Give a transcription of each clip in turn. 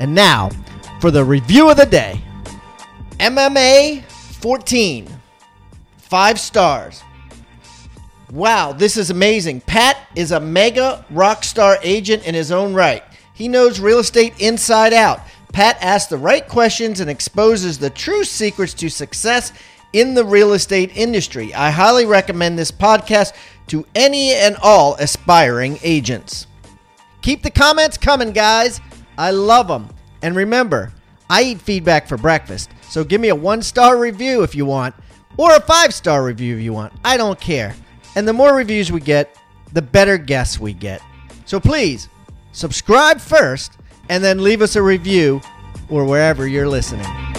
And now for the review of the day MMA 14, five stars. Wow, this is amazing. Pat is a mega rock star agent in his own right. He knows real estate inside out. Pat asks the right questions and exposes the true secrets to success in the real estate industry. I highly recommend this podcast to any and all aspiring agents. Keep the comments coming, guys. I love them. And remember, I eat feedback for breakfast, so give me a one star review if you want, or a five star review if you want. I don't care. And the more reviews we get, the better guests we get. So please, subscribe first and then leave us a review or wherever you're listening.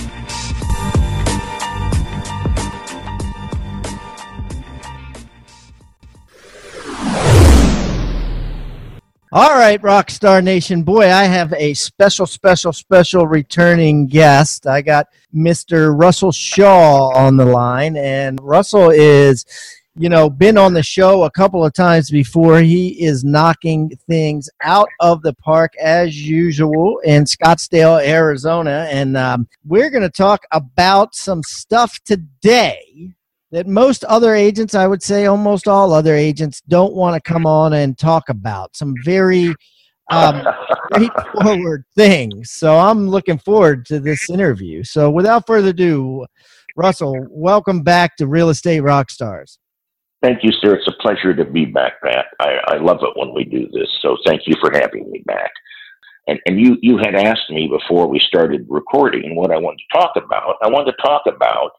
All right, Rockstar Nation. Boy, I have a special, special, special returning guest. I got Mr. Russell Shaw on the line, and Russell is, you know, been on the show a couple of times before. He is knocking things out of the park as usual in Scottsdale, Arizona. And um, we're going to talk about some stuff today that most other agents, I would say almost all other agents, don't want to come on and talk about. Some very um, straightforward things. So I'm looking forward to this interview. So without further ado, Russell, welcome back to Real Estate Rockstars. Thank you, sir. It's a pleasure to be back, Pat. I, I love it when we do this. So thank you for having me back. And, and you, you had asked me before we started recording what I wanted to talk about. I wanted to talk about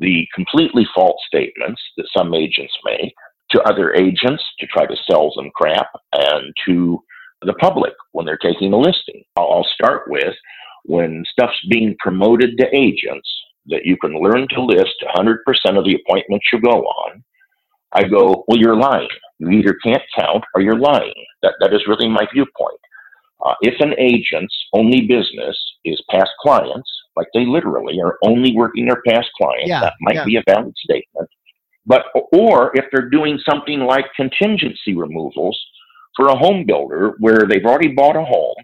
the completely false statements that some agents make to other agents to try to sell them crap and to the public when they're taking a listing. I'll start with when stuff's being promoted to agents that you can learn to list 100% of the appointments you go on. I go, well, you're lying. You either can't count or you're lying. That, that is really my viewpoint. Uh, if an agent's only business is past clients, like they literally are only working their past clients. Yeah, that might yeah. be a valid statement. But or if they're doing something like contingency removals for a home builder where they've already bought a home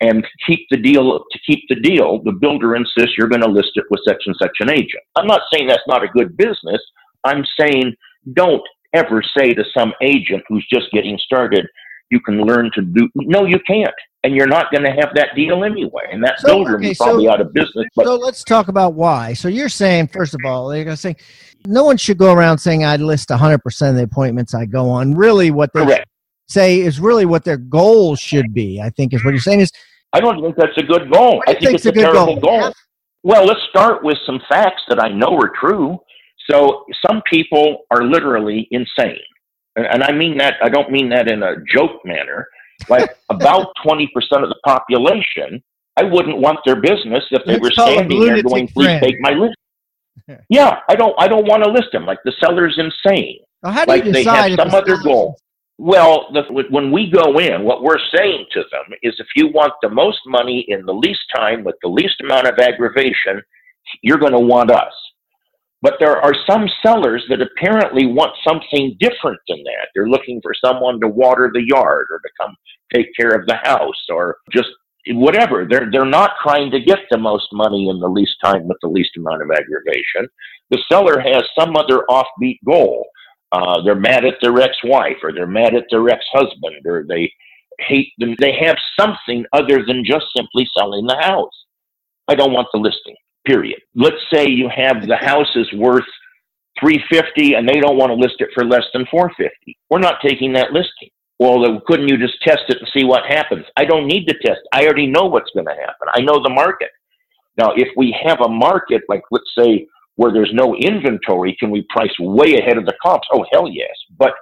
and keep the deal to keep the deal, the builder insists you're going to list it with such and such an agent. I'm not saying that's not a good business. I'm saying don't ever say to some agent who's just getting started, you can learn to do. No, you can't, and you're not going to have that deal anyway. And that so, builder okay, is probably so, out of business. But, so let's talk about why. So you're saying, first of all, they're going to say no one should go around saying I list 100 percent of the appointments I go on. Really, what they correct. say is really what their goal should be. I think is what you're saying is. I don't think that's a good goal. I think it's a, a terrible goal. goal. Well, let's start with some facts that I know are true. So some people are literally insane and I mean that, I don't mean that in a joke manner, like about 20% of the population, I wouldn't want their business if they Let's were standing there going, please friend. take my list. yeah, I don't, I don't want to list them. Like the seller's insane. Well, how do like you decide they have some other goal. Well, the, when we go in, what we're saying to them is if you want the most money in the least time with the least amount of aggravation, you're going to want us. But there are some sellers that apparently want something different than that. They're looking for someone to water the yard or to come take care of the house or just whatever. They're they're not trying to get the most money in the least time with the least amount of aggravation. The seller has some other offbeat goal. Uh, they're mad at their ex-wife or they're mad at their ex-husband or they hate them. They have something other than just simply selling the house. I don't want the listing period. Let's say you have the house is worth 350 and they don't want to list it for less than 450. We're not taking that listing. Well, couldn't you just test it and see what happens? I don't need to test. I already know what's going to happen. I know the market. Now, if we have a market, like let's say where there's no inventory, can we price way ahead of the comps? Oh, hell yes. But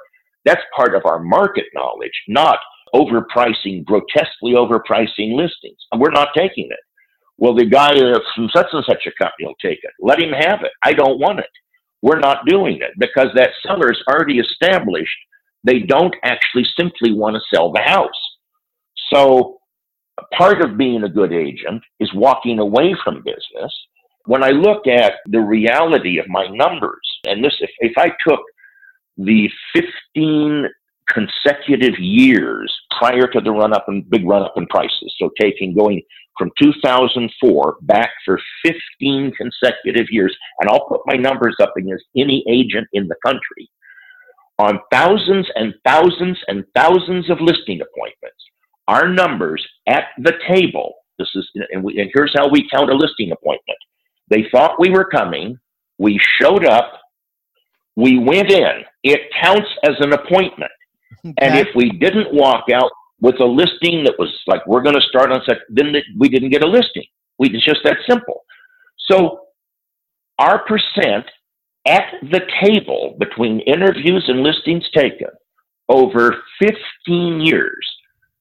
that's part of our market knowledge, not overpricing, grotesquely overpricing listings. And we're not taking it. Well, the guy from such and such a company will take it. Let him have it. I don't want it. We're not doing it because that seller is already established they don't actually simply want to sell the house. So part of being a good agent is walking away from business. When I look at the reality of my numbers, and this, if, if I took the 15 consecutive years prior to the run up and big run up in prices, so taking going from 2004 back for 15 consecutive years, and I'll put my numbers up against any agent in the country on thousands and thousands and thousands of listing appointments. Our numbers at the table, this is, and, we, and here's how we count a listing appointment. They thought we were coming. We showed up. We went in. It counts as an appointment. Okay. And if we didn't walk out with a listing that was like, we're going to start on such, then we didn't get a listing. We, it's just that simple. So our percent at the table between interviews and listings taken over 15 years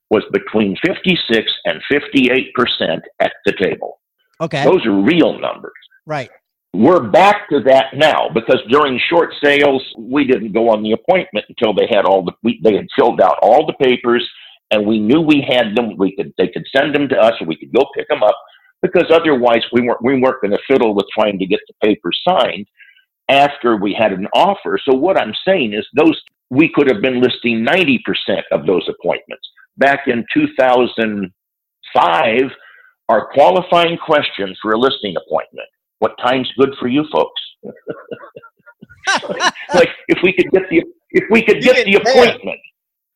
was between 56 and 58 percent at the table. Okay. Those are real numbers. Right. We're back to that now because during short sales, we didn't go on the appointment until they had all the we, they had filled out all the papers and we knew we had them. We could they could send them to us and we could go pick them up because otherwise we weren't we weren't going to fiddle with trying to get the papers signed after we had an offer. So what I'm saying is those we could have been listing 90% of those appointments. Back in 2005, our qualifying questions for a listing appointment. What time's good for you folks? like if we could get the if we could you get the appointment. Care.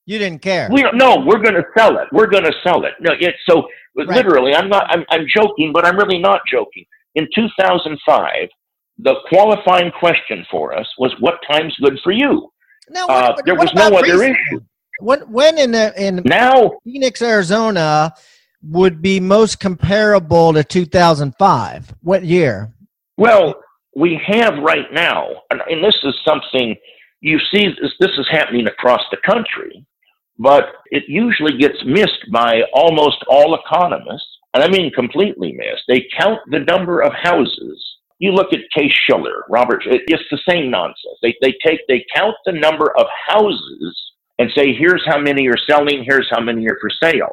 You didn't care. We no, we're going to sell it. We're going to sell it. No, it, so right. literally, I'm not. I'm, I'm joking, but I'm really not joking. In 2005, the qualifying question for us was, "What time's good for you?" No, uh, there was no other issue. When when in the, in now Phoenix, Arizona, would be most comparable to 2005? What year? Well, we have right now, and, and this is something you see. This, this is happening across the country, but it usually gets missed by almost all economists, and I mean completely missed. They count the number of houses you look at Case Shiller, Robert, it's the same nonsense. They, they take, they count the number of houses and say, here's how many are selling, here's how many are for sale.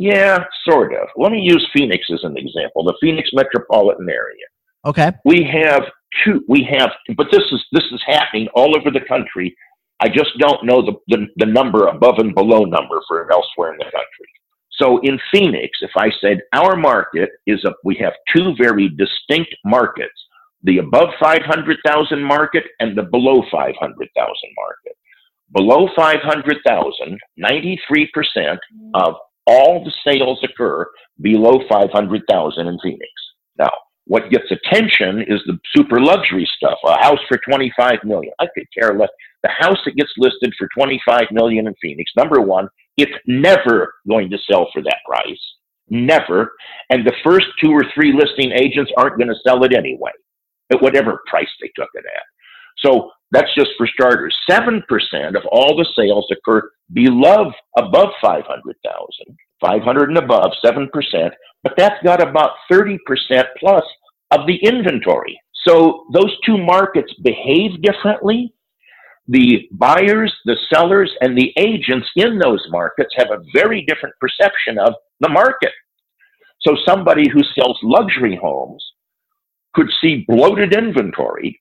Yeah, sort of. Let me use Phoenix as an example, the Phoenix metropolitan area. Okay. We have two, we have, but this is, this is happening all over the country. I just don't know the, the, the number above and below number for elsewhere in the country. So in Phoenix, if I said our market is a, we have two very distinct markets, the above 500,000 market and the below 500,000 market. Below 500,000, 93% of all the sales occur below 500,000 in Phoenix. Now, what gets attention is the super luxury stuff. A house for 25 million. I could care less. The house that gets listed for 25 million in Phoenix, number one, it's never going to sell for that price. Never. And the first two or three listing agents aren't going to sell it anyway, at whatever price they took it at. So that's just for starters. 7% of all the sales occur below, above 500,000, 500 and above, 7%, but that's got about 30% plus of the inventory. So those two markets behave differently the buyers, the sellers, and the agents in those markets have a very different perception of the market. So somebody who sells luxury homes could see bloated inventory,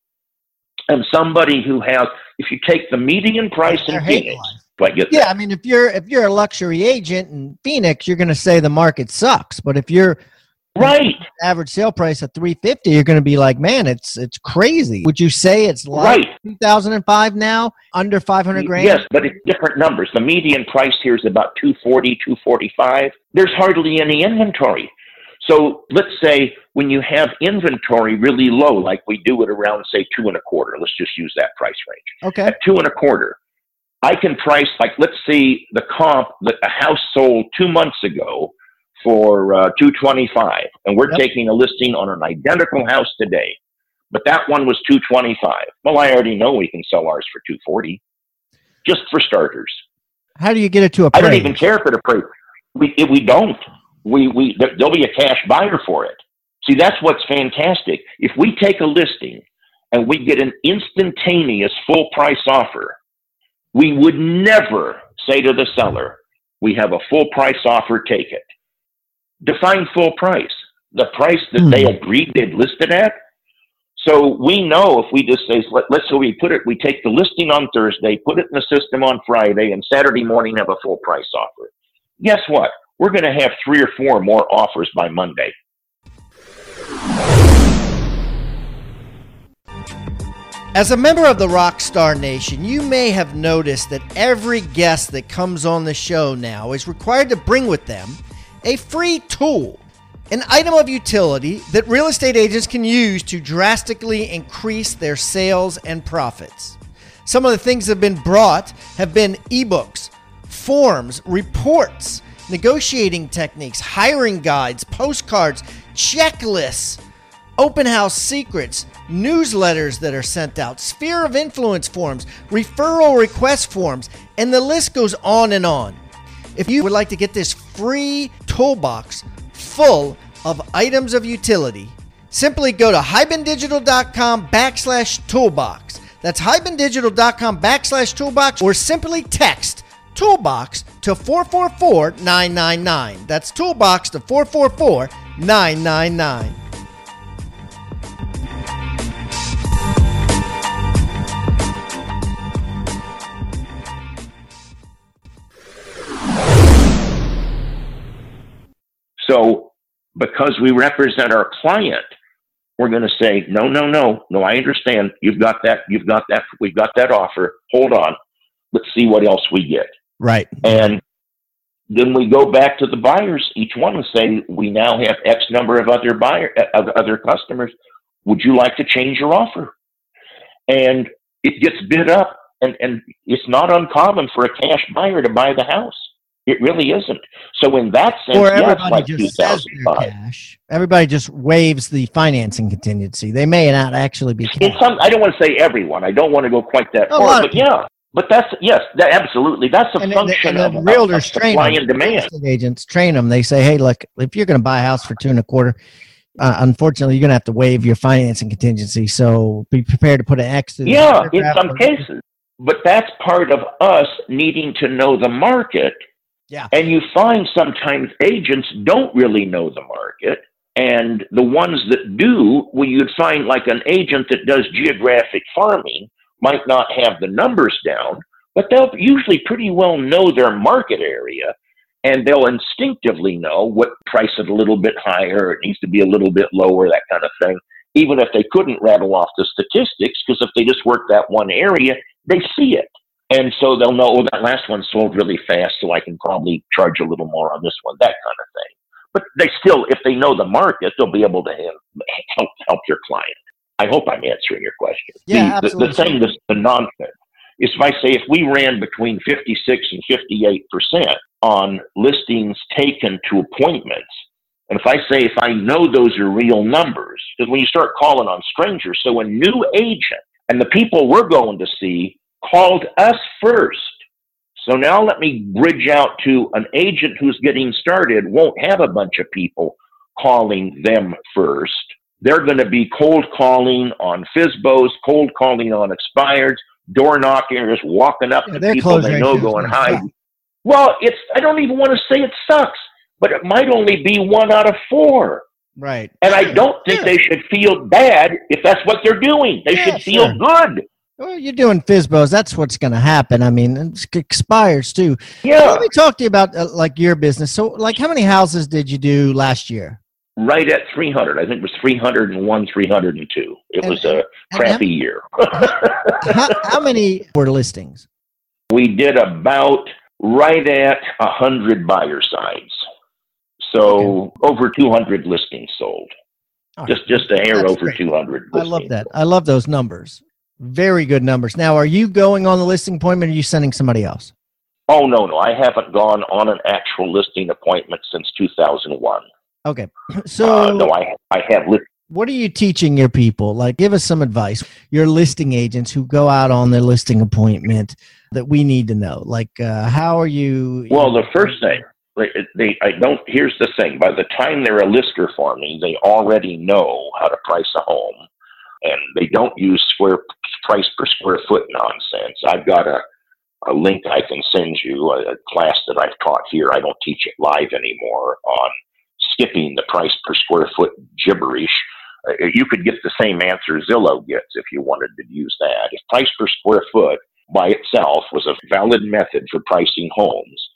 and somebody who has, if you take the median price in Phoenix, I yeah, that? I mean, if you're if you're a luxury agent in Phoenix, you're going to say the market sucks. But if you're right average sale price at 350 you're going to be like man it's it's crazy would you say it's like right. 2005 now under 500 grand yes but it's different numbers the median price here is about 240 245 there's hardly any inventory so let's say when you have inventory really low like we do it around say two and a quarter let's just use that price range okay at two and a quarter i can price like let's see the comp that a house sold two months ago for uh, 225 and we're yep. taking a listing on an identical house today but that one was 225 well i already know we can sell ours for 240 just for starters How do you get it to appraise? I don't even care if it appraises. We we don't. We we there'll be a cash buyer for it. See, that's what's fantastic. If we take a listing and we get an instantaneous full price offer, we would never say to the seller, "We have a full price offer. Take it." Define full price. The price that hmm. they agreed they'd listed at so we know if we just say, let, us say we put it, we take the listing on Thursday, put it in the system on Friday, and Saturday morning have a full price offer. Guess what? We're going to have three or four more offers by Monday. As a member of the Rockstar Nation, you may have noticed that every guest that comes on the show now is required to bring with them a free tool an item of utility that real estate agents can use to drastically increase their sales and profits. Some of the things that have been brought have been ebooks, forms, reports, negotiating techniques, hiring guides, postcards, checklists, open house secrets, newsletters that are sent out, sphere of influence forms, referral request forms, and the list goes on and on. If you would like to get this free toolbox full of items of utility, simply go to hibandigital.com backslash toolbox. That's hibandigital.com backslash toolbox or simply text toolbox to 444 999. That's toolbox to 444 999. So, because we represent our client, we're going to say, no, no, no, no, I understand. You've got that. You've got that. We've got that offer. Hold on. Let's see what else we get. Right. And then we go back to the buyers, each one and say, we now have X number of other buyer, of other customers. Would you like to change your offer? And it gets bid up and, and it's not uncommon for a cash buyer to buy the house. It really isn't. So in that sense, or everybody yes, like just says cash. Everybody just waives the financing contingency. They may not actually be. Cash. In some, I don't want to say everyone. I don't want to go quite that oh, far, but yeah. But that's yes, that, absolutely. That's a and function the, and the of, realtors of supply and demand. Agents train them. They say, "Hey, look, if you're going to buy a house for two and a quarter, uh, unfortunately, you're going to have to waive your financing contingency. So be prepared to put an X. Yeah, in some cases, but that's part of us needing to know the market yeah. And you find sometimes agents don't really know the market. And the ones that do, well, you'd find like an agent that does geographic farming might not have the numbers down, but they'll usually pretty well know their market area and they'll instinctively know what price it a little bit higher, it needs to be a little bit lower, that kind of thing. Even if they couldn't rattle off the statistics, because if they just work that one area, they see it. And so they'll know, oh, that last one sold really fast, so I can probably charge a little more on this one, that kind of thing. But they still, if they know the market, they'll be able to help help your client. I hope I'm answering your question. Yeah, the, absolutely. The, the thing, the, the nonsense, is if I say if we ran between 56 and 58 percent on listings taken to appointments, and if I say if I know those are real numbers, because when you start calling on strangers, so a new agent and the people we're going to see called us first. So now let me bridge out to an agent who's getting started won't have a bunch of people calling them first. They're going to be cold calling on FSBOs, cold calling on expireds, door knockers, walking up yeah, to people they know going hi. Well, it's I don't even want to say it sucks, but it might only be one out of four. Right. And I don't think yeah. they should feel bad if that's what they're doing. They should feel sure. good. Well, you're doing FSBOs. That's what's going to happen. I mean, it expires too. Yeah. Let me talk to you about uh, like your business. So, like, how many houses did you do last year? Right at 300. I think it was 301, 302. It and, was a crappy how, year. how, how many were listings? We did about right at 100 buyer sides. So, okay. over 200 listings sold. just just a hair That's over great. 200. I love that. Sold. I love those numbers. Very good numbers. Now, are you going on the listing appointment or are you sending somebody else? Oh, no, no. I haven't gone on an actual listing appointment since 2001. Okay. So, uh, no, I, I have list, What are you teaching your people? Like, give us some advice. Your listing agents who go out on their listing appointment that we need to know. Like, uh, how are you? Well, the first thing they, I don't. Here's the thing: by the time they're a lister for me, they already know how to price a home, and they don't use square price per square foot nonsense. I've got a a link I can send you, a, a class that I've taught here. I don't teach it live anymore on skipping the price per square foot gibberish uh, you could get the same answer Zillow gets if you wanted to use that. If price per square foot by itself was a valid method for pricing homes,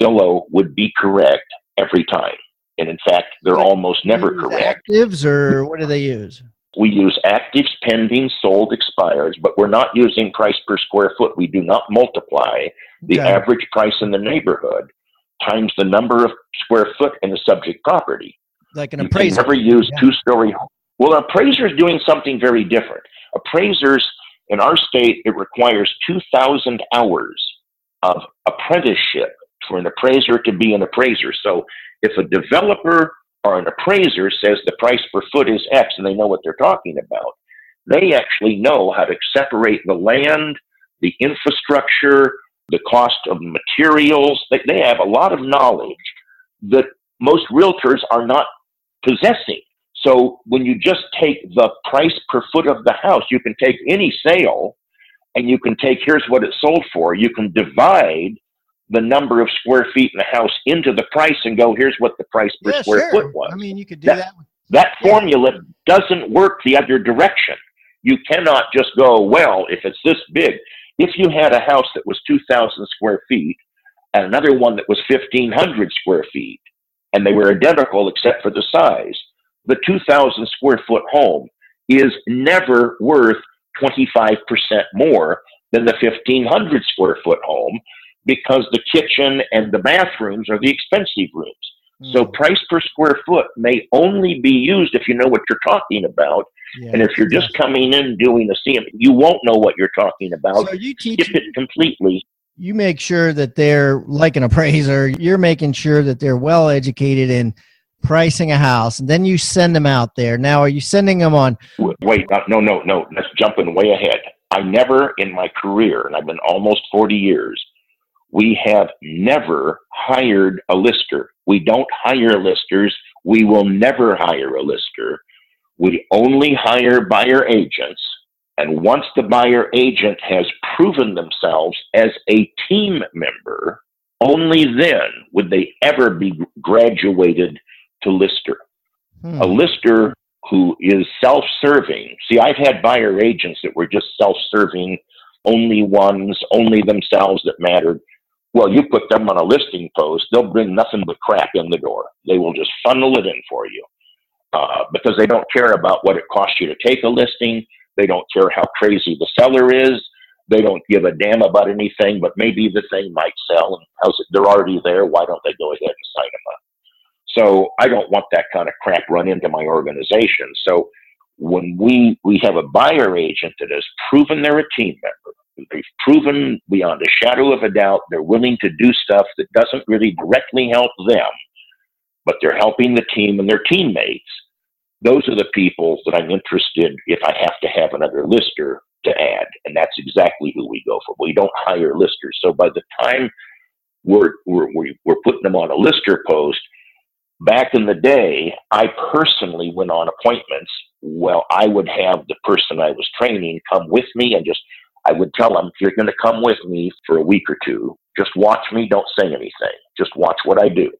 Zillow would be correct every time. And in fact, they're almost never correct. Actives or what do they use? We use actives, pending, sold, expires, but we're not using price per square foot. We do not multiply the okay. average price in the neighborhood times the number of square foot in the subject property. Like an appraiser. You can never use yeah. two story well, an appraiser is doing something very different. Appraisers in our state, it requires 2,000 hours of apprenticeship for an appraiser to be an appraiser. So if a developer or an appraiser says the price per foot is X and they know what they're talking about, they actually know how to separate the land, the infrastructure, the cost of materials. They, they have a lot of knowledge that most realtors are not possessing. So when you just take the price per foot of the house, you can take any sale and you can take here's what it sold for. You can divide the number of square feet in the house into the price and go here's what the price per yeah, square sure. foot was. I mean, you could do that. That, that yeah. formula doesn't work the other direction. You cannot just go, well, if it's this big. If you had a house that was 2,000 square feet and another one that was 1,500 square feet, and they were identical except for the size, the 2,000 square foot home is never worth 25% more than the 1,500 square foot home because the kitchen and the bathrooms are the expensive rooms. So hmm. price per square foot may only be used if you know what you're talking about. Yeah, and if you're just coming in doing a CM, you won't know what you're talking about. So you teach Skip it completely. You make sure that they're like an appraiser. You're making sure that they're well educated in pricing a house, and then you send them out there. Now, are you sending them on? Wait, uh, no, no, no. Let's jumping way ahead. I never in my career, and I've been almost 40 years, we have never hired a lister. We don't hire listers. We will never hire a lister. We only hire buyer agents. And once the buyer agent has proven themselves as a team member, only then would they ever be graduated to lister. Hmm. A lister who is self serving. See, I've had buyer agents that were just self serving, only ones, only themselves that mattered. Well, you put them on a listing post, they'll bring nothing but crap in the door. They will just funnel it in for you uh, because they don't care about what it costs you to take a listing. They don't care how crazy the seller is. They don't give a damn about anything, but maybe the thing might sell and how's it, they're already there. Why don't they go ahead and sign them up? So I don't want that kind of crap run into my organization. So when we we have a buyer agent that has proven they're a team member, they've proven beyond a shadow of a doubt they're willing to do stuff that doesn't really directly help them, but they're helping the team and their teammates. Those are the people that I'm interested if I have to have another lister to add, and that's exactly who we go for. We don't hire listers. So by the time we're we're we're putting them on a lister post, back in the day, I personally went on appointments. Well, I would have the person I was training come with me and just, I would tell them, if you're going to come with me for a week or two, just watch me, don't say anything, just watch what I do.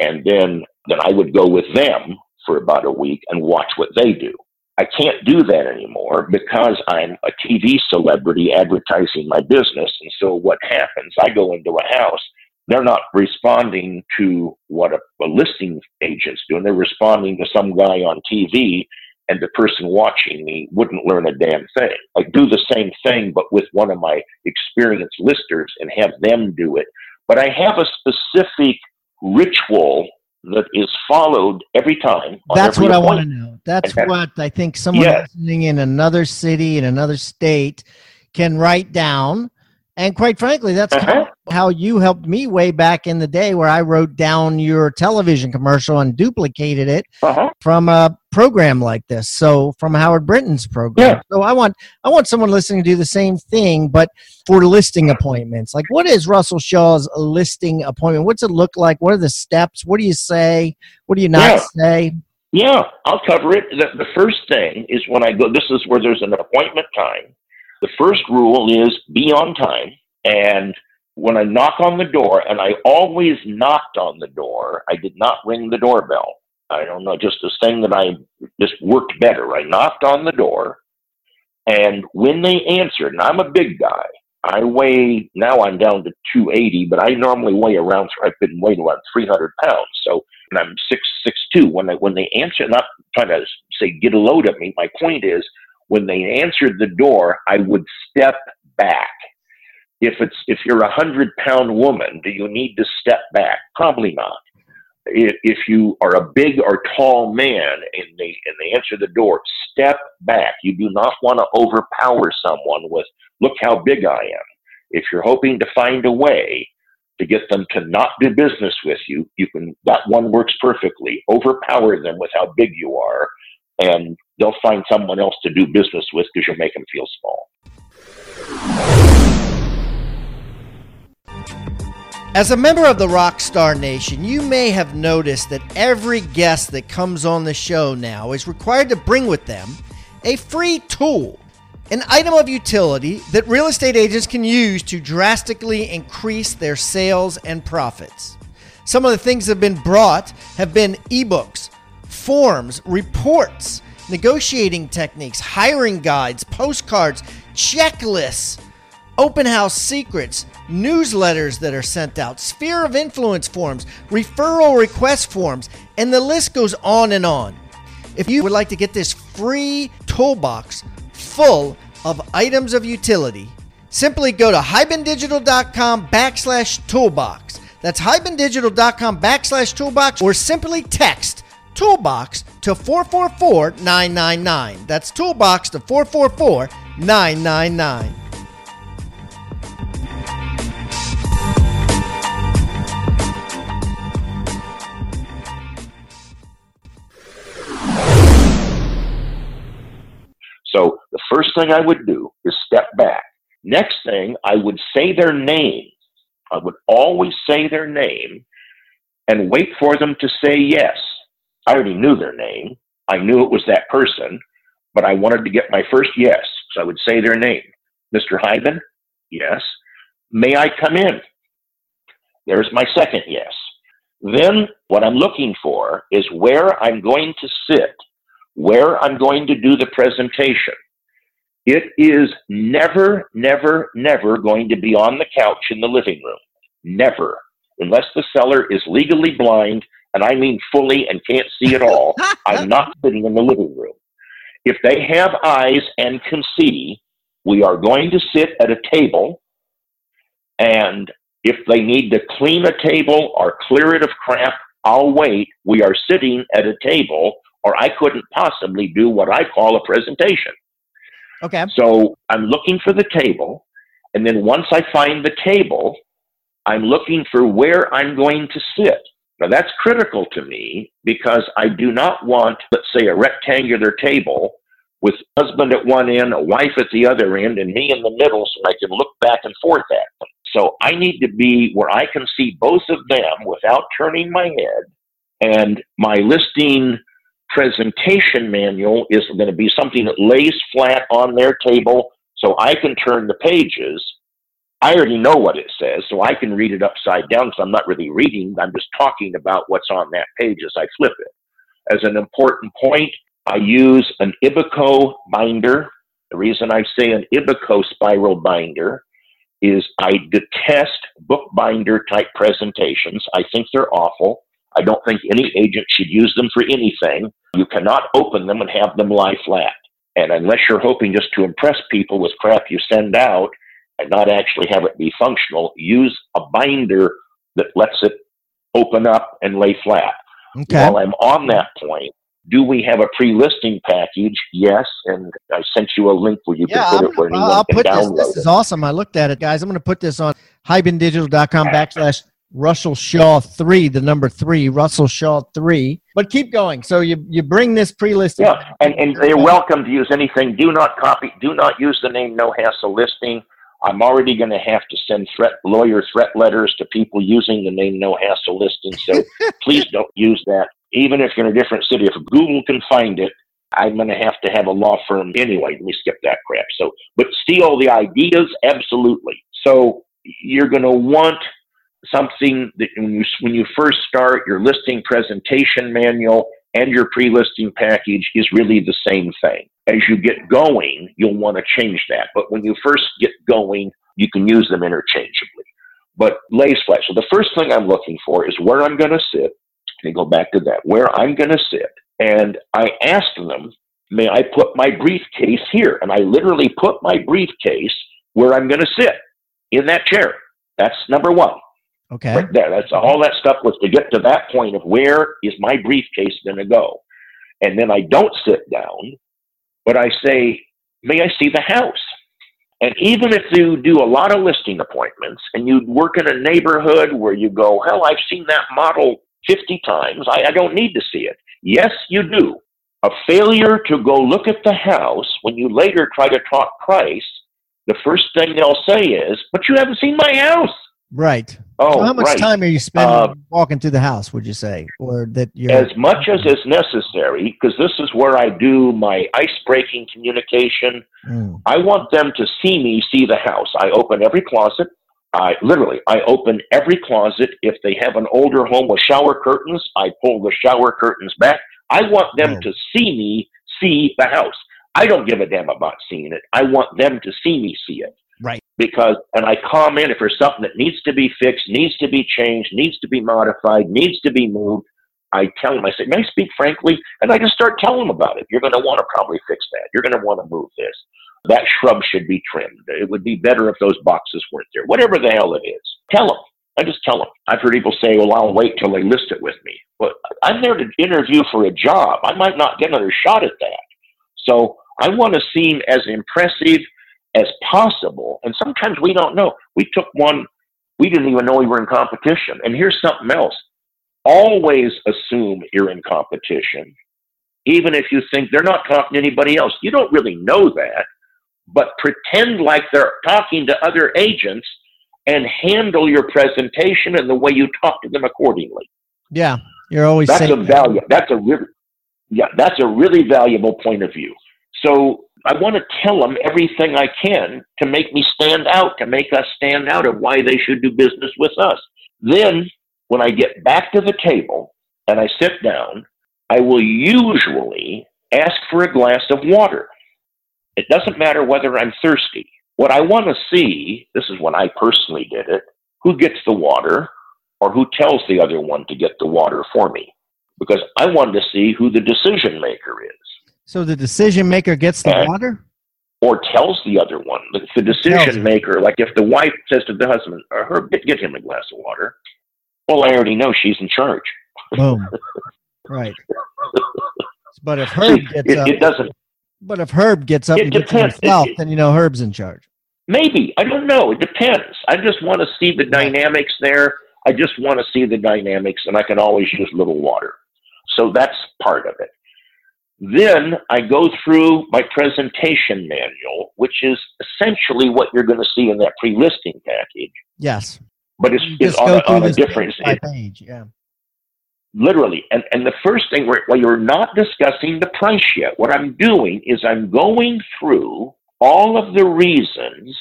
And then, then I would go with them for about a week and watch what they do. I can't do that anymore because I'm a TV celebrity advertising my business. And so what happens, I go into a house they're not responding to what a, a listing agent's doing. They're responding to some guy on TV, and the person watching me wouldn't learn a damn thing. Like do the same thing, but with one of my experienced listers and have them do it. But I have a specific ritual that is followed every time. That's every what I want to know. That's what I think someone yes. listening in another city in another state can write down And quite frankly, that's uh-huh. how you helped me way back in the day where I wrote down your television commercial and duplicated it uh-huh. from a program like this. So from Howard Brinton's program. Yeah. So I want I want someone listening to do the same thing, but for listing appointments. Like what is Russell Shaw's listing appointment? What's it look like? What are the steps? What do you say? What do you not yeah. say? Yeah, I'll cover it. The, the first thing is when I go, this is where there's an appointment time the first rule is be on time. And when I knock on the door, and I always knocked on the door, I did not ring the doorbell. I don't know, just this thing that I just worked better. I knocked on the door, and when they answered, and I'm a big guy, I weigh now I'm down to 280, but I normally weigh around. I've been weighing around 300 pounds, so and I'm six six two. When they when they answer, not trying to say get a load at me. My point is when they answered the door, I would step back. If it's if you're a hundred pound woman, do you need to step back? Probably not. If you are a big or tall man and they and they answer the door, step back. You do not want to overpower someone with "Look how big I am." If you're hoping to find a way to get them to not do business with you, you can. That one works perfectly. Overpower them with how big you are, and they'll find someone else to do business with because you'll make them feel small. As a member of the Rockstar Nation, you may have noticed that every guest that comes on the show now is required to bring with them a free tool, an item of utility that real estate agents can use to drastically increase their sales and profits. Some of the things that have been brought have been ebooks, forms, reports, negotiating techniques, hiring guides, postcards, checklists, open house secrets, newsletters that are sent out, sphere of influence forms, referral request forms, and the list goes on and on. If you would like to get this free toolbox full of items of utility, simply go to hibandigital.com backslash toolbox. That's hibandigital.com backslash toolbox or simply text Toolbox to 444 999. That's Toolbox to 444 999. So the first thing I would do is step back. Next thing, I would say their name. I would always say their name and wait for them to say yes. I already knew their name. I knew it was that person, but I wanted to get my first yes. So I would say their name. Mr. Hiban? Yes. May I come in? There's my second yes. Then what I'm looking for is where I'm going to sit, where I'm going to do the presentation. It is never, never, never going to be on the couch in the living room. Never. Unless the seller is legally blind and I mean fully and can't see at all, I'm not sitting in the living room. If they have eyes and can see, we are going to sit at a table, and if they need to clean a table or clear it of crap, I'll wait. We are sitting at a table, or I couldn't possibly do what I call a presentation. Okay. So I'm looking for the table, and then once I find the table, I'm looking for where I'm going to sit. Now that's critical to me because I do not want, let's say, a rectangular table with husband at one end, a wife at the other end, and me in the middle so I can look back and forth at them. So I need to be where I can see both of them without turning my head. And my listing presentation manual is going to be something that lays flat on their table so I can turn the pages I already know what it says, so I can read it upside down because I'm not really reading. I'm just talking about what's on that page as I flip it. As an important point, I use an Ibico binder. The reason I say an Ibico spiral binder is I detest bookbinder type presentations. I think they're awful. I don't think any agent should use them for anything. You cannot open them and have them lie flat. And unless you're hoping just to impress people with crap you send out, and not actually have it be functional, use a binder that lets it open up and lay flat. Okay. While I'm on that point, Do we have a pre-listing package? Yes, and I sent you a link where you yeah, can put I'm, it where anyone I'll can put this. download This it. is awesome. I looked at it, guys. I'm going to put this on hibandigital.com backslash Russell Shaw three, the number three, Russell Shaw three. But keep going. So you you bring this pre-listing. Yeah, and, and they're welcome to use anything. Do not copy. Do not use the name No Hassle Listing. I'm already going to have to send threat lawyer threat letters to people using the name No Hassle Listing. So please don't use that. Even if you're in a different city, if Google can find it, I'm going to have to have a law firm anyway. Let me skip that crap. So, but steal the ideas, absolutely. So you're going to want something that when you when you first start your listing presentation manual and your pre-listing package is really the same thing. As you get going, you'll want to change that. But when you first get going, you can use them interchangeably. But lays flat. So the first thing I'm looking for is where I'm going to sit. Let me go back to that. Where I'm going to sit. And I asked them, may I put my briefcase here? And I literally put my briefcase where I'm going to sit in that chair. That's number one. Okay. Right there. That's all that stuff was to get to that point of where is my briefcase going to go. And then I don't sit down, but I say, may I see the house? And even if you do a lot of listing appointments and you work in a neighborhood where you go, hell, I've seen that model 50 times, I, I don't need to see it. Yes, you do. A failure to go look at the house when you later try to talk price, the first thing they'll say is, but you haven't seen my house. Right. Oh, So how much right. time are you spending Uh, walking through the house? Would you say, or that you're as much as is necessary, because this is where I do my ice breaking communication. Mm, I want them to see me see the house. I open every closet. I literally I open every closet. If they have an older home with shower curtains, I pull the shower curtains back. I want them Oh. to see me see the house. I don't give a damn about seeing it. I want them to see me see it. Right. Because and I comment if there's something that needs to be fixed, needs to be changed, needs to be modified, needs to be moved. I tell them, I say, may I speak frankly? And I just start telling them about it. You're going to want to probably fix that. You're going to want to move this. That shrub should be trimmed. It would be better if those boxes weren't there. Whatever the hell it is. Tell them. I just tell them. I've heard people say, well, I'll wait till they list it with me. But I'm there to interview for a job. I might not get another shot at that. So I want to seem as impressive as possible. And sometimes we don't know. We took one, we didn't even know we were in competition. And here's something else always assume you're in competition, even if you think they're not talking to anybody else. You don't really know that, but pretend like they're talking to other agents and handle your presentation and the way you talk to them accordingly. yeah, you're always That's saying a value. That's a really, yeah, that's a really valuable point of view. So I want to tell them everything I can to make me stand out, to make us stand out of why they should do business with us. Then when I get back to the table and I sit down, I will usually ask for a glass of water. It doesn't matter whether I'm thirsty. What I want to see, this is when I personally did it, who gets the water or who tells the other one to get the water for me. Because I wanted to see who the decision maker is So the decision maker gets the Okay. water. or tells the other one. The decision maker, like if the wife says to the husband, or her, get, him a glass of water. Well, I already know she's in charge. Boom. right. But if Herb gets it, up, it doesn't. but if Herb gets up it and gets depends. It- himself, then you know Herb's in charge. Maybe I don't know. It depends. I just want to see the dynamics there. I just want to see the dynamics, and I can always use little water. So that's part of it. Then I go through my presentation manual, which is essentially what you're going to see in that pre-listing package, Yes. but it's, it's on, a, on a different. page page. Yeah. literally and and the first thing where well you're not discussing the price yet what i'm doing is i'm going through all of the reasons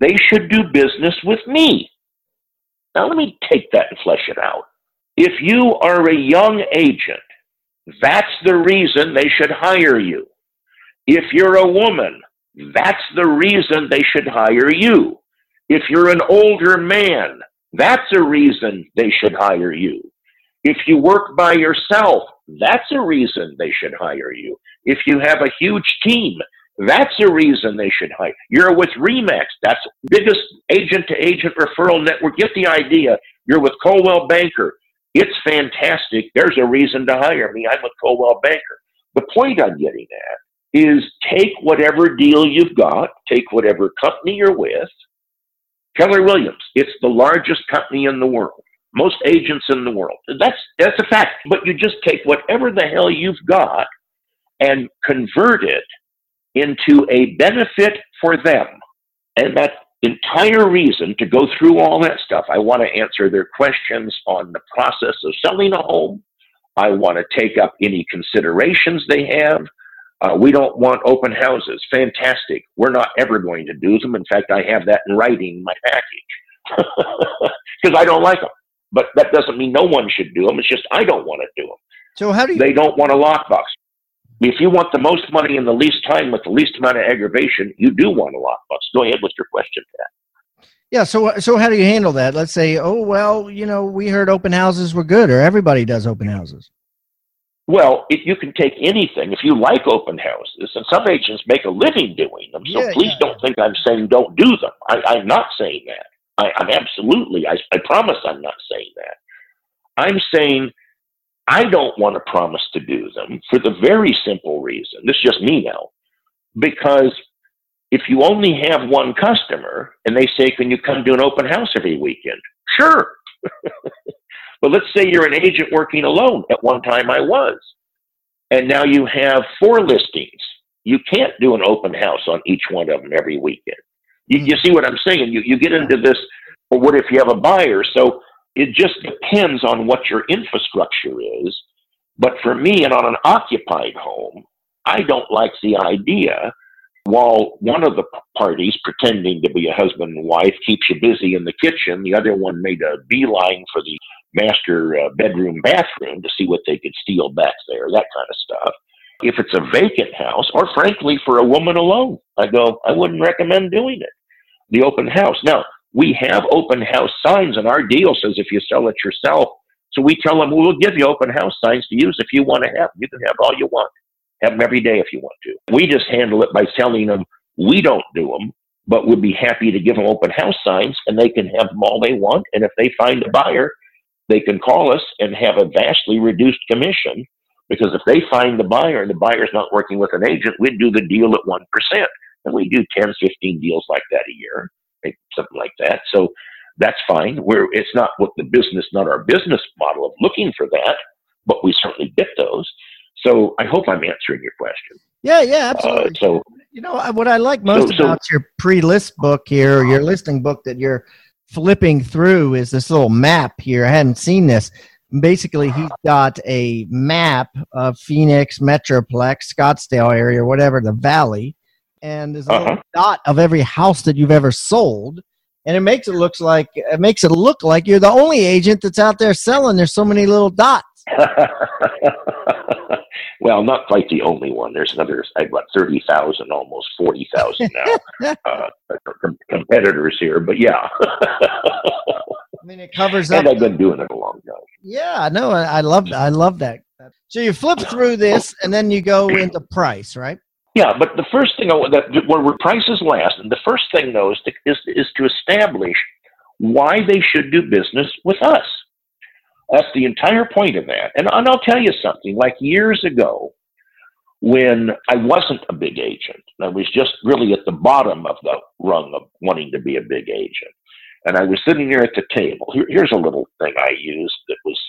they should do business with me now let me take that and flesh it out if you are a young agent that's the reason they should hire you if you're a woman that's the reason they should hire you if you're an older man that's a reason they should hire you if you work by yourself, that's a reason they should hire you. If you have a huge team, that's a reason they should hire. You're with Remax, that's biggest agent to agent referral network. Get the idea. You're with Coldwell Banker. It's fantastic. There's a reason to hire me. I'm a Coldwell Banker. the point I'm getting at is take whatever deal you've got, take whatever company you're with. Keller Williams, it's the largest company in the world, most agents in the world. That's that's a fact. But you just take whatever the hell you've got and convert it into a benefit for them. And that entire reason to go through all that stuff. I want to answer their questions on the process of selling a home. I want to take up any considerations they have. Uh, we don't want open houses. Fantastic. We're not ever going to do them. In fact, I have that in writing in my package because I don't like them. But that doesn't mean no one should do them. It's just I don't want to do them. So how do you? They don't want a lockbox. If you want the most money in the least time with the least amount of aggravation, you do want a lot lockbox. Go ahead with your question, Pat. Yeah. So so how do you handle that? Let's say, oh well, you know, we heard open houses were good, or everybody does open houses. Well, if you can take anything if you like open houses, and some agents make a living doing them. So Yeah, please yeah. don't think I'm saying don't do them. I, I'm not saying that. I, I'm absolutely. I, I promise I'm not saying that. I'm saying I don't want to promise to do them for the very simple reason. This is just me now, because if you only have one customer and they say, "Can you come do an open house every weekend?" Sure. But let's say you're an agent working alone. At one time, I was. And now you have four listings. You can't do an open house on each one of them every weekend. You, you see what I'm saying? You, you get into this, or what if you have a buyer? So it just depends on what your infrastructure is. But for me, and on an occupied home, I don't like the idea while one of the parties pretending to be a husband and wife keeps you busy in the kitchen, the other one made a beeline for the master uh, bedroom bathroom to see what they could steal back there, that kind of stuff. If it's a vacant house, or frankly for a woman alone, I go, I wouldn't recommend doing it. The open house. Now, we have open house signs, and our deal says if you sell it yourself, so we tell them we'll give you open house signs to use if you want to have. You can have all you want. Have them every day if you want to. We just handle it by telling them we don't do them, but would be happy to give them open house signs, and they can have them all they want. And if they find a buyer, they can call us and have a vastly reduced commission because if they find the buyer and the buyer's not working with an agent, we'd do the deal at 1%. And we do 10, 15 deals like that a year, something like that. So that's fine. We're, it's not what the business, not our business model of looking for that, but we certainly get those. So I hope I'm answering your question. Yeah, yeah, Uh, absolutely. so you know what I like most So- so- about your pre-list book here, your listing book that you're flipping through, is this little map here. I hadn't seen this. Basically, he's got a map of Phoenix, Metroplex, Scottsdale area, whatever the valley, and there's a Uh-huh. dot of every house that you've ever sold. And it makes it looks like it makes it look like you're the only agent that's out there selling. There's so many little dots. well, not quite the only one. There's another, I've got 30,000, almost 40,000 now, uh, com- competitors here, but yeah. I mean, it covers up and I've been doing it a long time. Yeah, no, I love I love that. So you flip through this, and then you go into price, right? Yeah, but the first thing want that where prices last, and the first thing though is to, is, is to establish why they should do business with us. That's the entire point of that. And, and I'll tell you something. Like years ago, when I wasn't a big agent, I was just really at the bottom of the rung of wanting to be a big agent, and I was sitting there at the table. Here, here's a little thing I used that was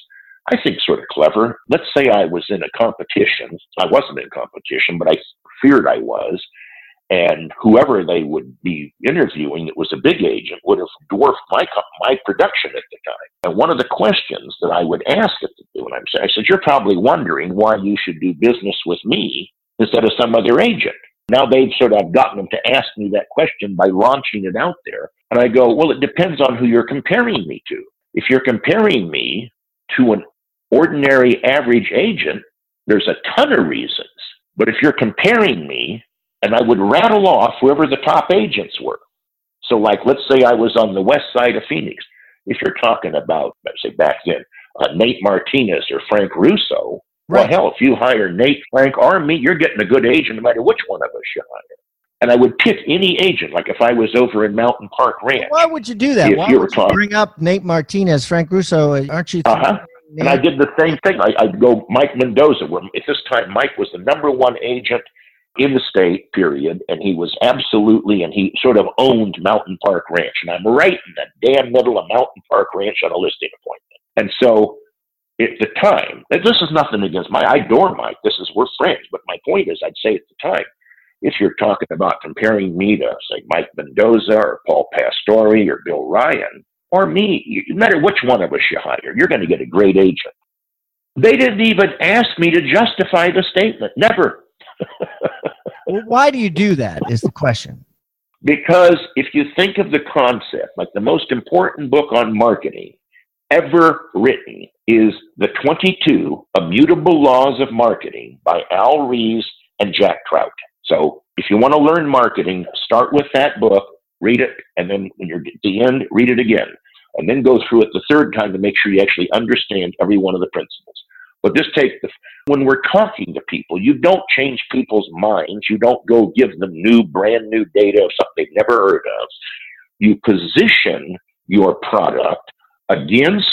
I think sort of clever. Let's say I was in a competition. I wasn't in competition, but I feared I was. And whoever they would be interviewing that was a big agent would have dwarfed my my production at the time. And one of the questions that I would ask at the when I'm I said, "You're probably wondering why you should do business with me instead of some other agent." Now they've sort of gotten them to ask me that question by launching it out there, and I go, "Well, it depends on who you're comparing me to. If you're comparing me to an ordinary average agent, there's a ton of reasons. But if you're comparing me, and I would rattle off whoever the top agents were. So, like, let's say I was on the west side of Phoenix. If you're talking about, let's say back then, uh, Nate Martinez or Frank Russo, well, hell, if you hire Nate, Frank, or me, you're getting a good agent no matter which one of us you hire. And I would pick any agent, like if I was over in Mountain Park Ranch. Why would you do that? If Why you were would you talking- bring up Nate Martinez, Frank Russo? Aren't you Uh-huh. Throwing And I did the same thing. I, I'd go Mike Mendoza, where at this time Mike was the number one agent in the state, period. And he was absolutely, and he sort of owned Mountain Park Ranch. And I'm right in the damn middle of Mountain Park Ranch on a listing appointment. And so at the time, this is nothing against Mike. I adore Mike. This is, we're friends. But my point is, I'd say at the time, if you're talking about comparing me to, say, Mike Mendoza or Paul Pastore or Bill Ryan, or me, no matter which one of us you hire, you're going to get a great agent. They didn't even ask me to justify the statement. Never. well, why do you do that? Is the question. Because if you think of the concept, like the most important book on marketing ever written is The 22 Immutable Laws of Marketing by Al Ries and Jack Trout. So if you want to learn marketing, start with that book, read it, and then when you're at the end, read it again. And then go through it the third time to make sure you actually understand every one of the principles. But just take the, when we're talking to people, you don't change people's minds. You don't go give them new, brand new data of something they've never heard of. You position your product against,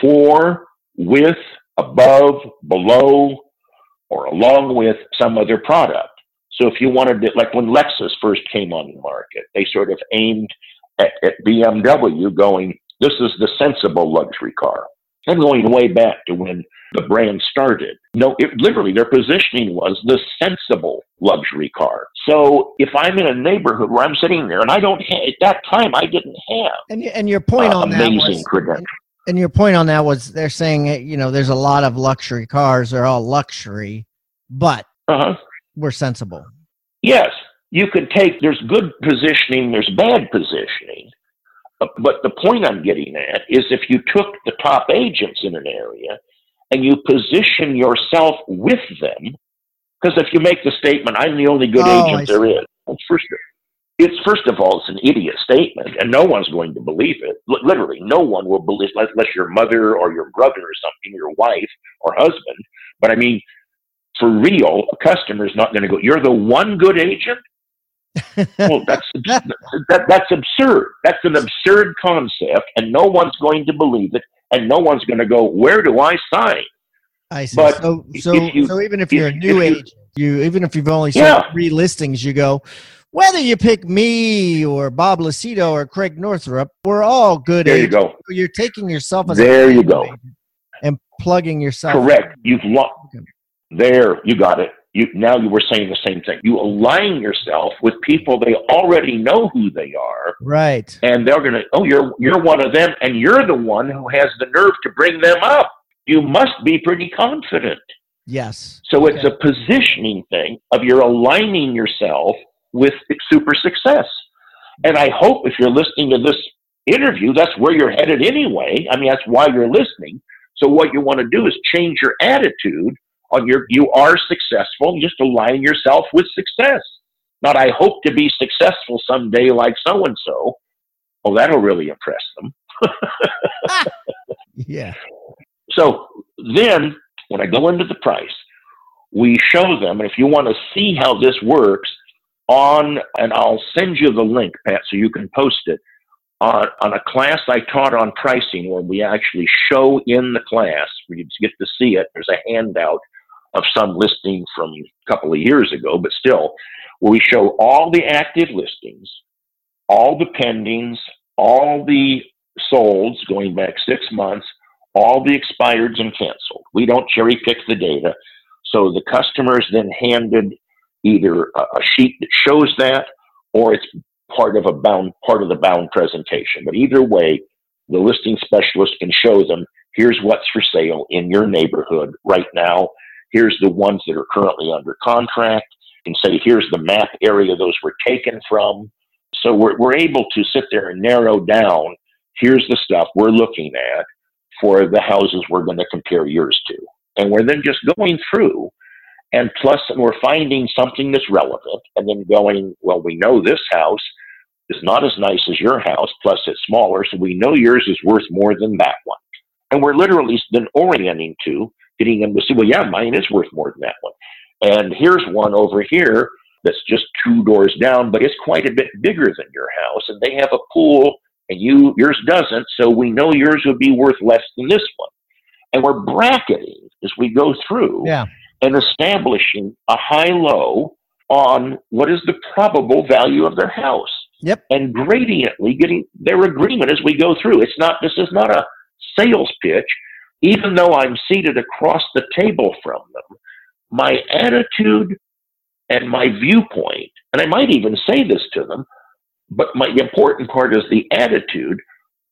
for, with, above, below, or along with some other product. So if you wanted to, like when Lexus first came on the market, they sort of aimed at, at BMW going, this is the sensible luxury car. And going way back to when the brand started. No, it, literally their positioning was the sensible luxury car. So if I'm in a neighborhood where I'm sitting there and I don't have, at that time I didn't have. And, and your point uh, on amazing that was, credentials. And your point on that was they're saying, you know, there's a lot of luxury cars. They're all luxury, but uh-huh. we're sensible. Yes, you could take, there's good positioning, there's bad positioning. But the point I'm getting at is if you took the top agents in an area and you position yourself with them, because if you make the statement, I'm the only good oh, agent there is, well, first, it's first of all, it's an idiot statement, and no one's going to believe it. L- literally, no one will believe, unless your mother or your brother or something, your wife or husband. But I mean, for real, a customer is not going to go, You're the one good agent? Well, that's that, that's absurd. That's an absurd concept, and no one's going to believe it, and no one's going to go, "Where do I sign?" I see. But so, so, you, so even if you're if, a new agent, you, you even if you've only sold yeah. three listings, you go. Whether you pick me or Bob Lucido or Craig Northrup, we're all good. There agents. you go. You're taking yourself as there you go, and plugging yourself. Correct. You've lost. There, you got it. You now you were saying the same thing. You align yourself with people they already know who they are, right? And they're gonna, oh, you're you're one of them, and you're the one who has the nerve to bring them up. You must be pretty confident. Yes. So okay. it's a positioning thing of you're aligning yourself with super success. And I hope if you're listening to this interview, that's where you're headed anyway. I mean, that's why you're listening. So what you want to do is change your attitude on your you are successful. Just align yourself with success. Not I hope to be successful someday like so and so. Oh, that'll really impress them. yeah. So then when I go into the price, we show them, and if you want to see how this works, on and I'll send you the link, Pat, so you can post it on, on a class I taught on pricing where we actually show in the class where you get to see it. There's a handout of some listing from a couple of years ago, but still, where we show all the active listings, all the pendings, all the solds going back six months, all the expireds and canceled. We don't cherry pick the data. So the customer is then handed either a, sheet that shows that or it's part of a bound part of the bound presentation. But either way, the listing specialist can show them here's what's for sale in your neighborhood right now Here's the ones that are currently under contract and say, here's the map area those were taken from. So we're, we're able to sit there and narrow down, here's the stuff we're looking at for the houses we're going to compare yours to. And we're then just going through and plus we're finding something that's relevant and then going, well, we know this house is not as nice as your house, plus it's smaller, so we know yours is worth more than that one. And we're literally then orienting to getting them to see, well, yeah, mine is worth more than that one. And here's one over here that's just two doors down, but it's quite a bit bigger than your house, and they have a pool, and you yours doesn't. So we know yours would be worth less than this one. And we're bracketing as we go through Yeah. and establishing a high low on what is the probable value of their house. Yep. And gradiently getting their agreement as we go through. It's not, this is not a sales pitch, even though I'm seated across the table from them. My attitude and my viewpoint, and I might even say this to them, but my important part is the attitude.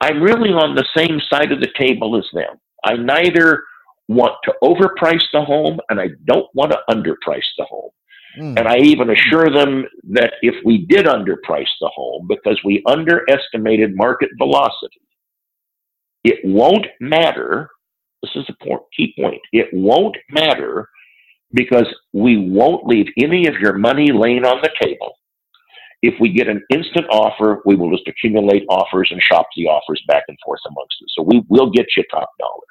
I'm really on the same side of the table as them. I neither want to overprice the home and I don't want to underprice the home. Mm. And I even assure them that if we did underprice the home because we underestimated market velocity, it won't matter. This is a po- key point. It won't matter because we won't leave any of your money laying on the table. If we get an instant offer, we will just accumulate offers and shop the offers back and forth amongst us. So we will get you top dollar.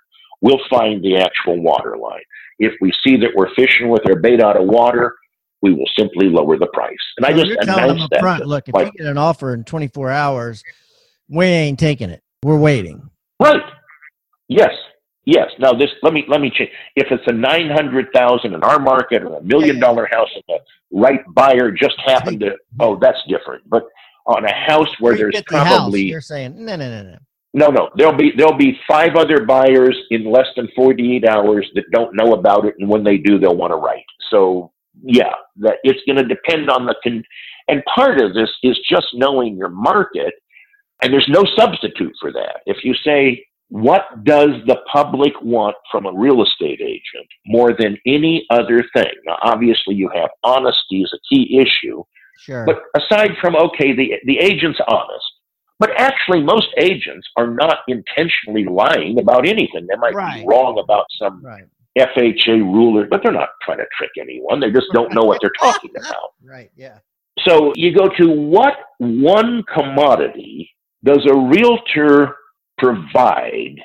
We'll find the actual water line. If we see that we're fishing with our bait out of water, we will simply lower the price. And I just you're telling them announced that. front, look, if like- you get an offer in 24 hours, we ain't taking it. We're waiting. Right. Yes. Yes. Now this let me let me change. If it's a nine hundred thousand in our market or a million dollar house and the right buyer just happened to oh that's different. But on a house where there's 350 house, probably you're saying no, no, no, no. no no there'll be there'll be five other buyers in less than forty eight hours that don't know about it and when they do they'll want to write. So yeah, that it's going to depend on the con- and part of this is just knowing your market and there's no substitute for that. If you say, what does the public want from a real estate agent more than any other thing? Now, obviously, you have honesty is a key issue. Sure. But aside from, okay, the, the agent's honest, but actually, most agents are not intentionally lying about anything. They might Right. be wrong about some right. FHA ruler, but they're not trying to trick anyone. They just don't know what they're talking about. Right. Yeah. So you go to what one commodity does a realtor provide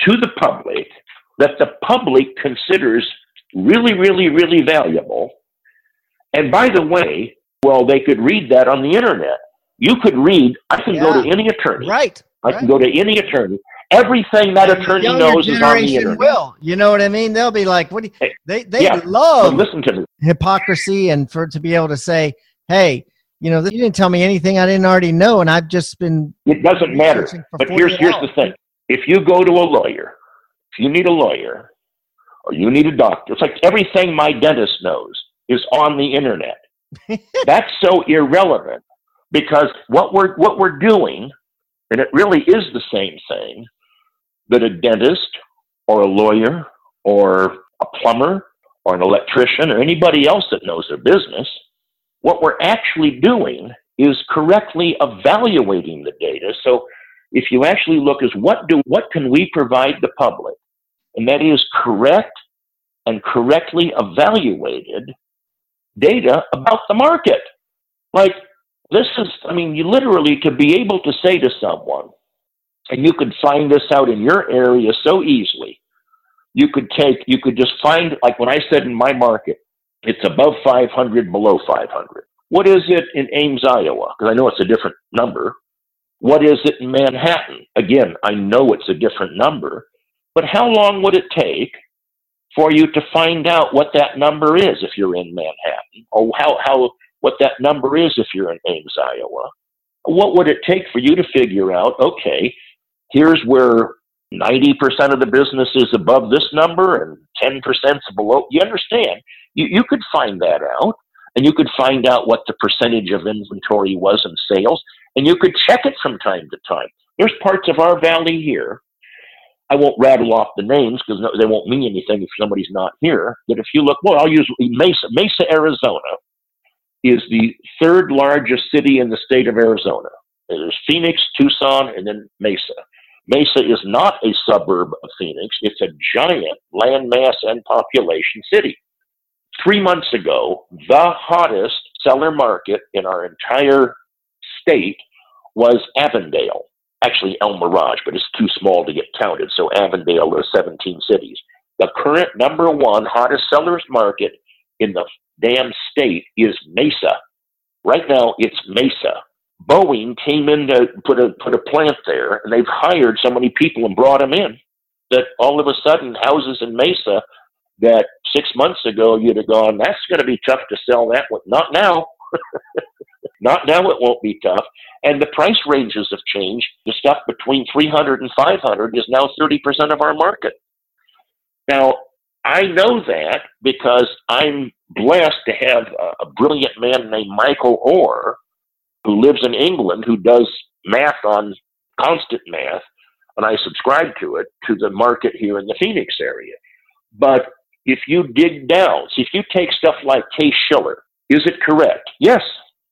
to the public that the public considers really, really, really valuable? And by the way, well, they could read that on the internet. You could read, I can go to any attorney. Right. I right. can go to any attorney. Everything that And attorney knows is on the internet. Will. You know what I mean? They'll be like, what do you, they, they yeah. But love listen to me. hypocrisy and for to be able to say, hey, you know, you didn't tell me anything I didn't already know. And I've just been It doesn't matter. But here's 48 here's the thing: if you go to a lawyer, if you need a lawyer, or you need a doctor, it's like everything my dentist knows is on the internet. That's so irrelevant because what we're what we're doing, and it really is the same thing that a dentist or a lawyer or a plumber or an electrician or anybody else that knows their business, what we're actually doing is correctly evaluating the data. So if you actually look is what do what can we provide the public, and that is correct and correctly evaluated data about the market. Like this is, I mean, you literally to be able to say to someone, and you could find this out in your area so easily. You could take, you could just find, like when I said in my market, it's above 500, below 500. What is it in Ames, Iowa? Because I know it's a different number. What is it in Manhattan? Again, I know it's a different number, but how long would it take for you to find out what that number is if you're in Manhattan, or how, how what that number is if you're in Ames, Iowa? What would it take for you to figure out, okay, here's where 90% of the business is above this number and 10% is below? You understand? You, you could find that out, and you could find out what the percentage of inventory was in sales, and you could check it from time to time. There's parts of our valley here I won't rattle off the names because no, they won't mean anything if somebody's not here. But if you look, well, I'll use Mesa. Mesa, Arizona is the third largest city in the state of Arizona. There's Phoenix, Tucson, and then Mesa. Mesa is not a suburb of Phoenix. It's a giant landmass and population city. Three months ago, the hottest seller market in our entire state was Avondale actually El Mirage, but it's too small to get counted. So Avondale, there's 17 cities. The current number one hottest sellers market in the damn state is Mesa. Right now, it's Mesa. Boeing came in to put a put a plant there, and they've hired so many people and brought them in that all of a sudden houses in Mesa that six months ago you'd have gone, that's going to be tough to sell that one. Not now. Not now it won't be tough. And the price ranges have changed. The stuff between 300 and 500 is now 30% of our market. Now, I know that because I'm blessed to have a, a brilliant man named Michael Orr who lives in England who does math on constant math, and I subscribe to it to the market here in the Phoenix area. But if you dig down, see, if you take stuff like Case Shiller, is it correct? Yes,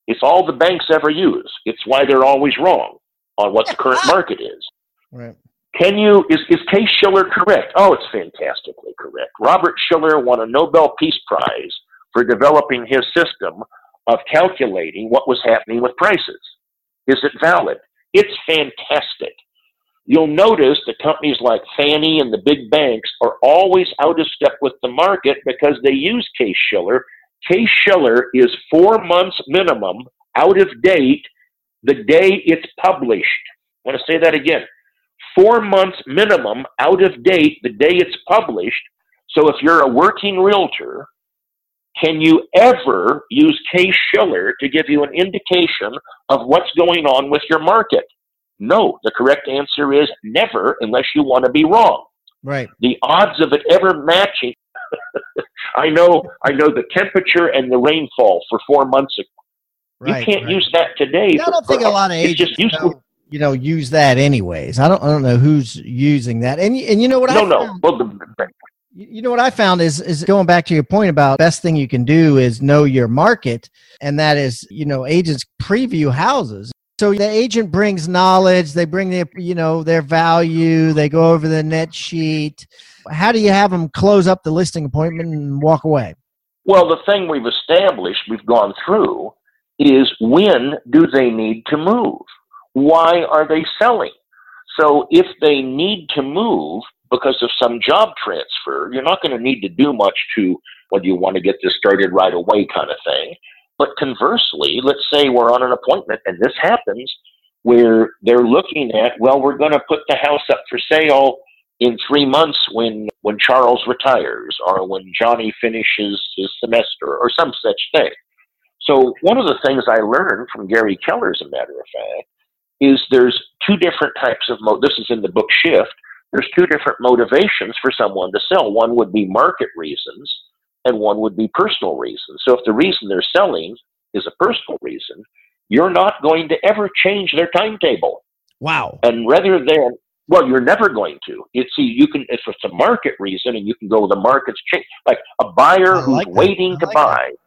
it's all the banks ever use. It's why they're always wrong on what the current market is. Right. Can you, is, is Case Shiller correct? Oh, it's fantastically correct. Robert Shiller won a Nobel Peace Prize for developing his system of calculating what was happening with prices. Is it valid? It's fantastic. You'll notice that companies like Fannie and the big banks are always out of step with the market because they use Case Shiller. Case Shiller is four months minimum out of date the day it's published. I want to say that again. Four months minimum out of date the day it's published. So if you're a working realtor can you ever use Case Shiller to give you an indication of what's going on with your market? No. The correct answer is never unless you want to be wrong. Right. The odds of it ever matching I know I know the temperature and the rainfall for four months ago. Right, you can't right. use that today. Yeah, I don't think a lot of agents you know use that anyways. I don't I don't know who's using that. And and you know what no, I no. Well, the, you know what I found is is going back to your point about best thing you can do is know your market, and that is you know agents preview houses. So the agent brings knowledge, they bring their you know their value, they go over the net sheet. How do you have them close up the listing appointment and walk away? Well, the thing we've established, we've gone through, is when do they need to move? Why are they selling? So if they need to move, because of some job transfer. You're not going to need to do much to whether you want to get this started right away kind of thing. But conversely, let's say we're on an appointment and this happens where they're looking at, well, we're going to put the house up for sale in three months when when Charles retires or when Johnny finishes his semester or some such thing. So one of the things I learned from Gary Keller, as a matter of fact, is there's two different types of mo. This is in the book Shift there's two different motivations for someone to sell. One would be market reasons, and one would be personal reasons. So if the reason they're selling is a personal reason, you're not going to ever change their timetable. Wow. And rather than well, you're never going to. You see, you can if it's a market reason, and you can go the market's change. Like a buyer who's waiting to buy. That.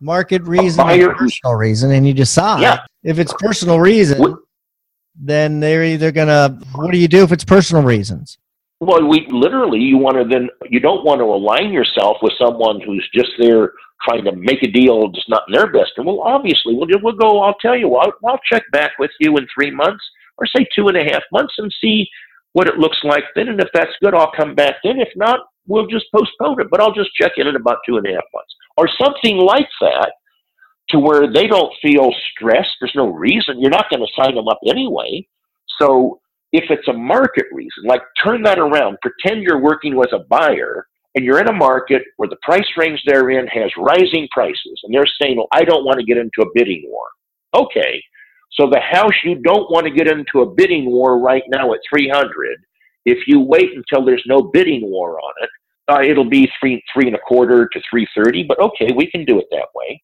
Market reason, buyer personal reason, and you decide. Yeah. If it's personal reason, then they're either gonna. What do you do if it's personal reasons? Well, we literally you want to then you don't want to align yourself with someone who's just there trying to make a deal just not in their best. And well, obviously, we'll we'll go. I'll tell you, I'll, I'll check back with you in three months or say two and a half months and see what it looks like then. And if that's good, I'll come back then. If not, we'll just postpone it. But I'll just check in in about two and a half months or something like that to where they don't feel stressed. There's no reason. You're not going to sign them up anyway. So if it's a market reason, like turn that around, pretend you're working with a buyer and you're in a market where the price range they're in has rising prices and they're saying, well, I don't want to get into a bidding war. Okay. So the house you don't want to get into a bidding war right now at 300, if you wait until there's no bidding war on it, uh, it'll be three, three and a quarter to 330, but okay, we can do it that way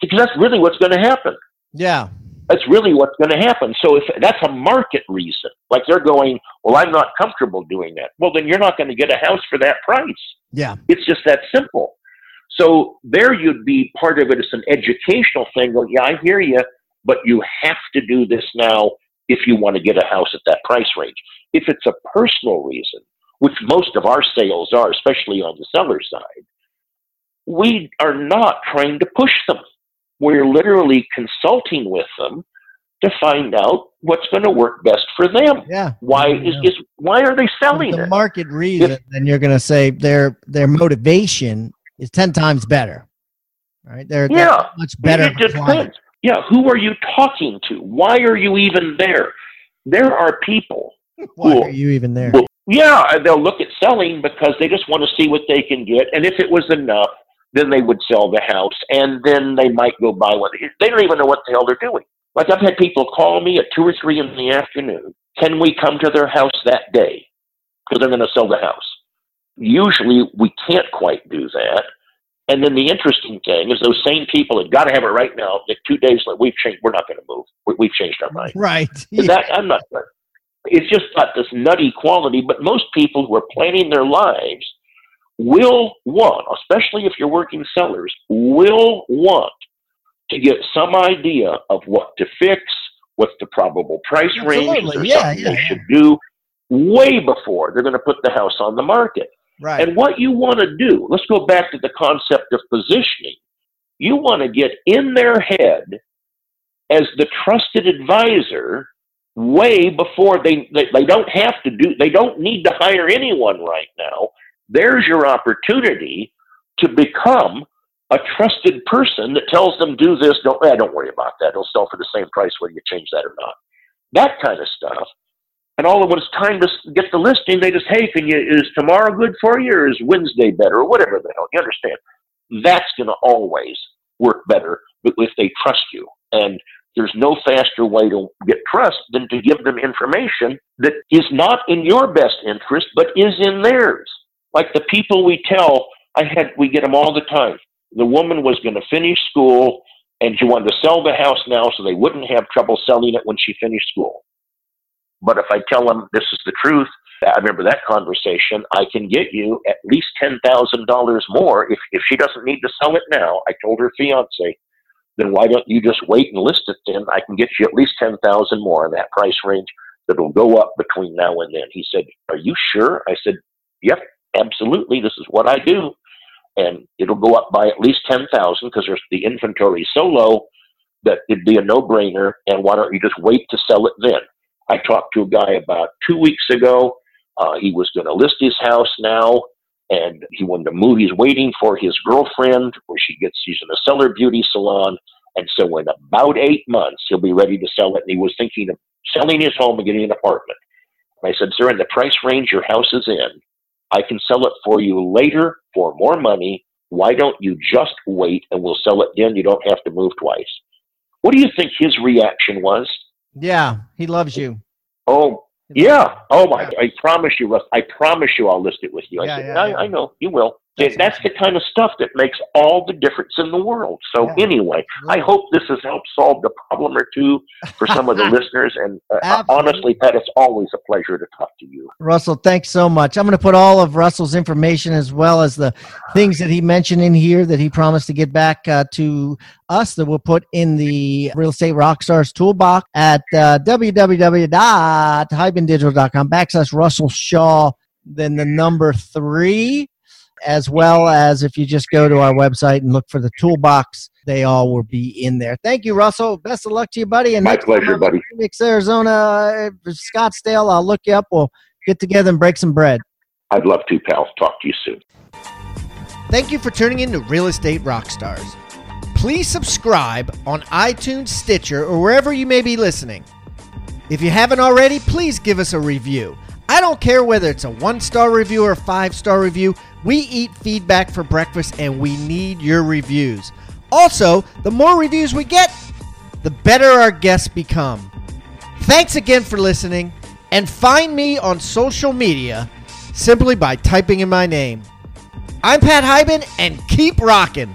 because that's really what's going to happen. Yeah. That's really what's going to happen. So if that's a market reason, like they're going, well, I'm not comfortable doing that. Well, then you're not going to get a house for that price. Yeah. It's just that simple. So there you'd be part of it as an educational thing. Well, yeah, I hear you, but you have to do this now if you want to get a house at that price range. If it's a personal reason, which most of our sales are, especially on the seller side, we are not trying to push them we're literally consulting with them to find out what's going to work best for them. Yeah. Why is, is why are they selling the it? market reason? If, then you're going to say their their motivation is ten times better. Right? They're, yeah, much better. It depends. Yeah. Who are you talking to? Why are you even there? There are people. Why who, are you even there? Will, Yeah, they'll look at selling because they just want to see what they can get, and if it was enough, then they would sell the house, and then they might go buy one. They don't even know what the hell they're doing. Like I've had people call me at two or three in the afternoon. Can we come to their house that day? Because they're going to sell the house. Usually we can't quite do that. And then the interesting thing is those same people have got to have it right now. That two days later, we've changed. We're not going to move. We've changed our mind. Right. Yeah. That I'm not. It's just got this nutty quality. But most people who are planning their lives will want, especially if you're working sellers, will want to get some idea of what to fix, what's the probable price Absolutely. range, or yeah, something yeah, they should do way before they're going to put the house on the market. Right. And what you want to do, let's go back to the concept of positioning. You want to get in their head as the trusted advisor way before they, they, they don't have to do, they don't need to hire anyone right now. There's your opportunity to become a trusted person that tells them do this. Don't, eh, don't worry about that. It'll sell for the same price whether you change that or not. That kind of stuff. And all of when it's time to get the listing, they just, hey, can you, is tomorrow good for you or is Wednesday better or whatever the hell. You understand? That's going to always work better if they trust you. And there's no faster way to get trust than to give them information that is not in your best interest, but is in theirs. Like the people we tell, I had, we get them all the time. The woman was going to finish school and she wanted to sell the house now so they wouldn't have trouble selling it when she finished school. But if I tell them this is the truth, I remember that conversation. I can get you at least ten thousand dollars more if if she doesn't need to sell it now. I told her fiance, then why don't you just wait and list it? Then I can get you at least ten thousand more in that price range that'll go up between now and then. He said, "Are you sure?" I said, "Yep, absolutely. This is what I do." And it'll go up by at least ten thousand because there's the inventory is so low that it'd be a no-brainer. And why don't you just wait to sell it then? I talked to a guy about two weeks ago. Uh, he was going to list his house now, and he wanted to move. He's waiting for his girlfriend, where she gets. She's in a seller beauty salon, and so in about eight months he'll be ready to sell it. And he was thinking of selling his home and getting an apartment. And I said, "Sir, in the price range your house is in, I can sell it for you later for more money. Why don't you just wait and we'll sell it then? You don't have to move twice." What do you think his reaction was? Yeah, he loves you. Oh, yeah. Oh my! I promise you, Russ. I promise you, I'll list it with you. I Yeah, said, yeah, I, yeah. I know you will. That's That's, the kind of stuff that makes all the difference in the world. So Yeah. anyway, I hope this has helped solve the problem or two for some of the listeners. And uh, honestly, Pat, it's always a pleasure to talk to you. Russell, thanks so much. I'm going to put all of Russell's information as well as the things that he mentioned in here that he promised to get back uh, to us that we'll put in the Real Estate Rockstars toolbox at uh, www.hibandigital.com backslash Russell Shaw, then the number three, as well as if you just go to our website and look for the toolbox, they all will be in there. Thank you, Russell. Best of luck to you, buddy. And My pleasure, buddy. Phoenix, Arizona, uh, Scottsdale, I'll look you up. We'll get together and break some bread. I'd love to, pal. Talk to you soon. Thank you for tuning in to Real Estate Rockstars. Please subscribe on iTunes, Stitcher, or wherever you may be listening. If you haven't already, please give us a review. I don't care whether it's a one star review or a five star review. We eat feedback for breakfast and we need your reviews. Also, the more reviews we get, the better our guests become. Thanks again for listening, and find me on social media simply by typing in my name. I'm Pat Hiban, and keep rocking.